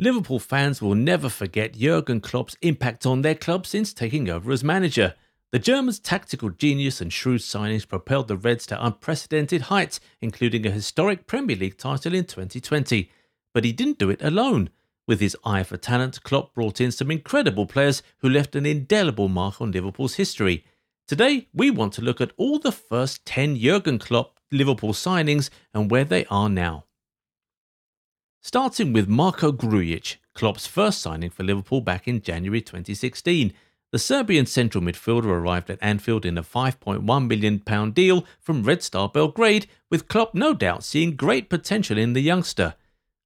Liverpool fans will never forget Jurgen Klopp's impact on their club since taking over as manager. The German's tactical genius and shrewd signings propelled the Reds to unprecedented heights, including a historic Premier League title in 2020. But he didn't do it alone. With his eye for talent, Klopp brought in some incredible players who left an indelible mark on Liverpool's history. Today, we want to look at all the first 10 Jurgen Klopp Liverpool signings and where they are now. Starting with Marko Grujic, Klopp's first signing for Liverpool back in January 2016. The Serbian central midfielder arrived at Anfield in a £5.1 million deal from Red Star Belgrade, with Klopp no doubt seeing great potential in the youngster.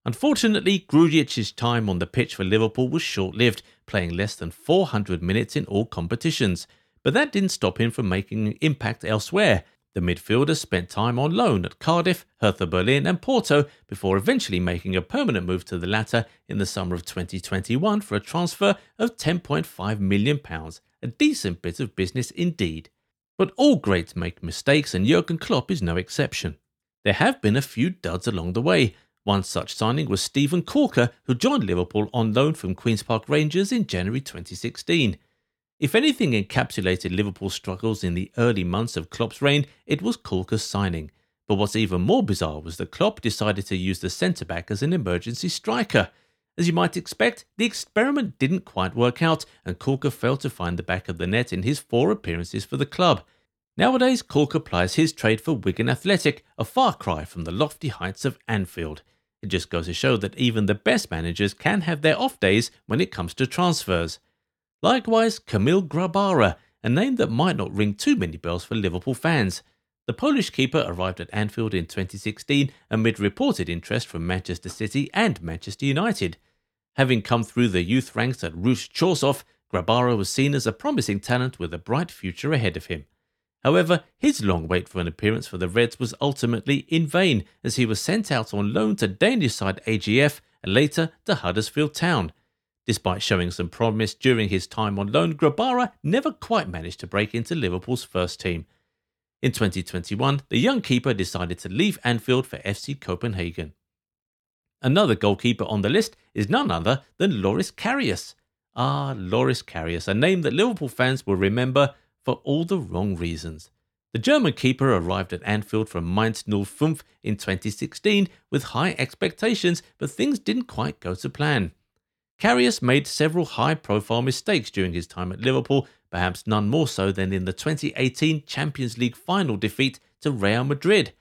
Unfortunately, Grujic's time on the pitch for Liverpool was short lived, playing less than 400 minutes in all competitions. But that didn't stop him from making an impact elsewhere. The midfielder spent time on loan at Cardiff, Hertha Berlin, and Porto before eventually making a permanent move to the latter in the summer of 2021 for a transfer of £10.5 million, a decent bit of business indeed. But all greats make mistakes, and Jurgen Klopp is no exception. There have been a few duds along the way. One such signing was Steven Caulker, who joined Liverpool on loan from Queen's Park Rangers in January 2016. If anything encapsulated Liverpool's struggles in the early months of Klopp's reign, it was Caulker's signing. But what's even more bizarre was that Klopp decided to use the centre back as an emergency striker. As you might expect, the experiment didn't quite work out, and Caulker failed to find the back of the net in his four appearances for the club. Nowadays, Caulker plies his trade for Wigan Athletic, a far cry from the lofty heights of Anfield. It just goes to show that even the best managers can have their off days when it comes to transfers. Likewise, Kamil Grabara, a name that might not ring too many bells for Liverpool fans. The Polish keeper arrived at Anfield in 2016 amid reported interest from Manchester City and Manchester United. Having come through the youth ranks at Ruch Chorzów, Grabara was seen as a promising talent with a bright future ahead of him. However, his long wait for an appearance for the Reds was ultimately in vain as he was sent out on loan to Danish side AGF and later to Huddersfield Town. Despite showing some promise during his time on loan, Grabara never quite managed to break into Liverpool's first team. In 2021, the young keeper decided to leave Anfield for FC Copenhagen. Another goalkeeper on the list is none other than Loris Karius. Ah, Loris Karius, a name that Liverpool fans will remember for all the wrong reasons. The German keeper arrived at Anfield from Mainz 05 in 2016 with high expectations, but things didn't quite go to plan. Karius made several high profile mistakes during his time at Liverpool, perhaps none more so than in the 2018 Champions League final defeat to Real Madrid.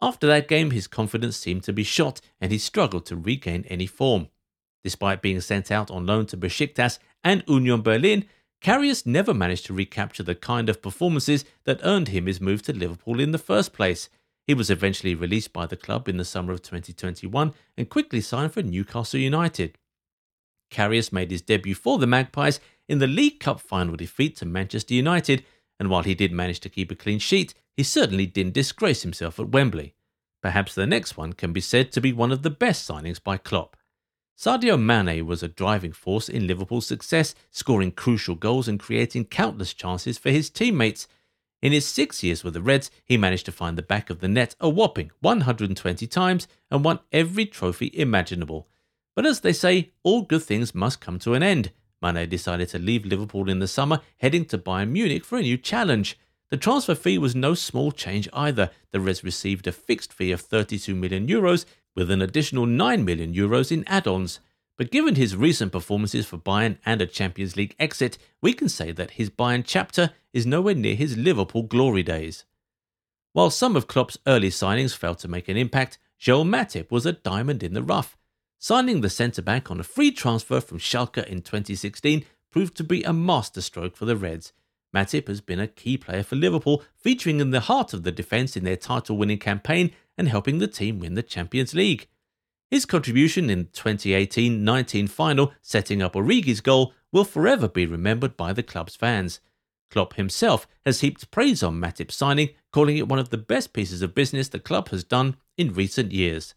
After that game, his confidence seemed to be shot and he struggled to regain any form. Despite being sent out on loan to Besiktas and Union Berlin, Karius never managed to recapture the kind of performances that earned him his move to Liverpool in the first place. He was eventually released by the club in the summer of 2021 and quickly signed for Newcastle United. Karius made his debut for the Magpies in the League Cup final defeat to Manchester United, and while he did manage to keep a clean sheet, he certainly didn't disgrace himself at Wembley. Perhaps the next one can be said to be one of the best signings by Klopp. Sadio Mane was a driving force in Liverpool's success, scoring crucial goals and creating countless chances for his teammates. In his six years with the Reds, he managed to find the back of the net a whopping 120 times and won every trophy imaginable. But as they say, all good things must come to an end. Mane decided to leave Liverpool in the summer, heading to Bayern Munich for a new challenge. The transfer fee was no small change either. The Reds received a fixed fee of 32 million euros with an additional 9 million euros in add-ons. But given his recent performances for Bayern and a Champions League exit, we can say that his Bayern chapter is nowhere near his Liverpool glory days. While some of Klopp's early signings failed to make an impact, Joel Matip was a diamond in the rough. Signing the centre back on a free transfer from Schalke in 2016 proved to be a masterstroke for the Reds. Matip has been a key player for Liverpool, featuring in the heart of the defence in their title winning campaign and helping the team win the Champions League. His contribution in 2018 19 final, setting up Origi's goal, will forever be remembered by the club's fans. Klopp himself has heaped praise on Matip's signing, calling it one of the best pieces of business the club has done in recent years.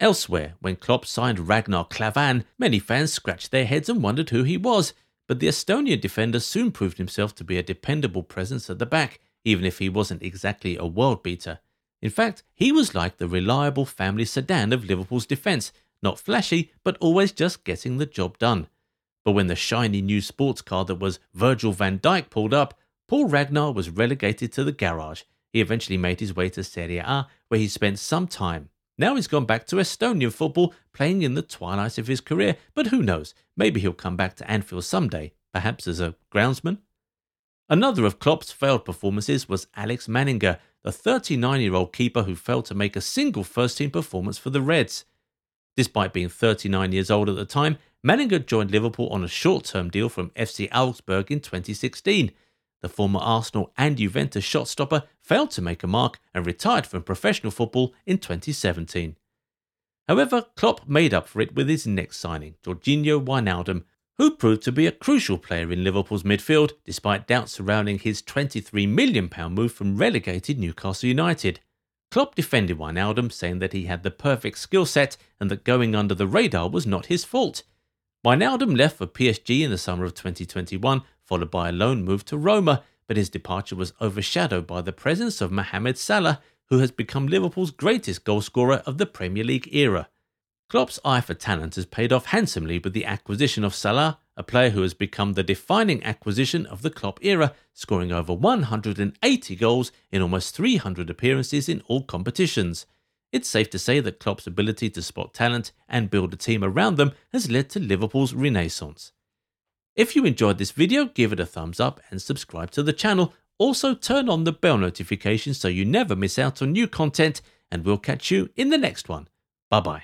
Elsewhere, when Klopp signed Ragnar Klavan, many fans scratched their heads and wondered who he was, but the Estonian defender soon proved himself to be a dependable presence at the back, even if he wasn't exactly a world beater. In fact, he was like the reliable family sedan of Liverpool's defence, not flashy, but always just getting the job done. But when the shiny new sports car that was Virgil van Dijk pulled up, Paul Ragnar was relegated to the garage. He eventually made his way to Serie A, where he spent some time. Now he's gone back to Estonian football, playing in the twilight of his career, but who knows, maybe he'll come back to Anfield someday, perhaps as a groundsman. Another of Klopp's failed performances was Alex Manninger, the 39 year old keeper who failed to make a single first team performance for the Reds. Despite being 39 years old at the time, Manninger joined Liverpool on a short term deal from FC Augsburg in 2016. The former Arsenal and Juventus shotstopper failed to make a mark and retired from professional football in 2017. However, Klopp made up for it with his next signing, Georginio Wijnaldum, who proved to be a crucial player in Liverpool's midfield despite doubts surrounding his £23 million move from relegated Newcastle United. Klopp defended Wijnaldum, saying that he had the perfect skill set and that going under the radar was not his fault. Wijnaldum left for PSG in the summer of 2021, followed by a loan move to Roma, but his departure was overshadowed by the presence of Mohamed Salah, who has become Liverpool's greatest goalscorer of the Premier League era. Klopp's eye for talent has paid off handsomely with the acquisition of Salah, a player who has become the defining acquisition of the Klopp era, scoring over 180 goals in almost 300 appearances in all competitions. It's safe to say that Klopp's ability to spot talent and build a team around them has led to Liverpool's renaissance. If you enjoyed this video, give it a thumbs up and subscribe to the channel. Also, turn on the bell notification so you never miss out on new content, and we'll catch you in the next one. Bye bye.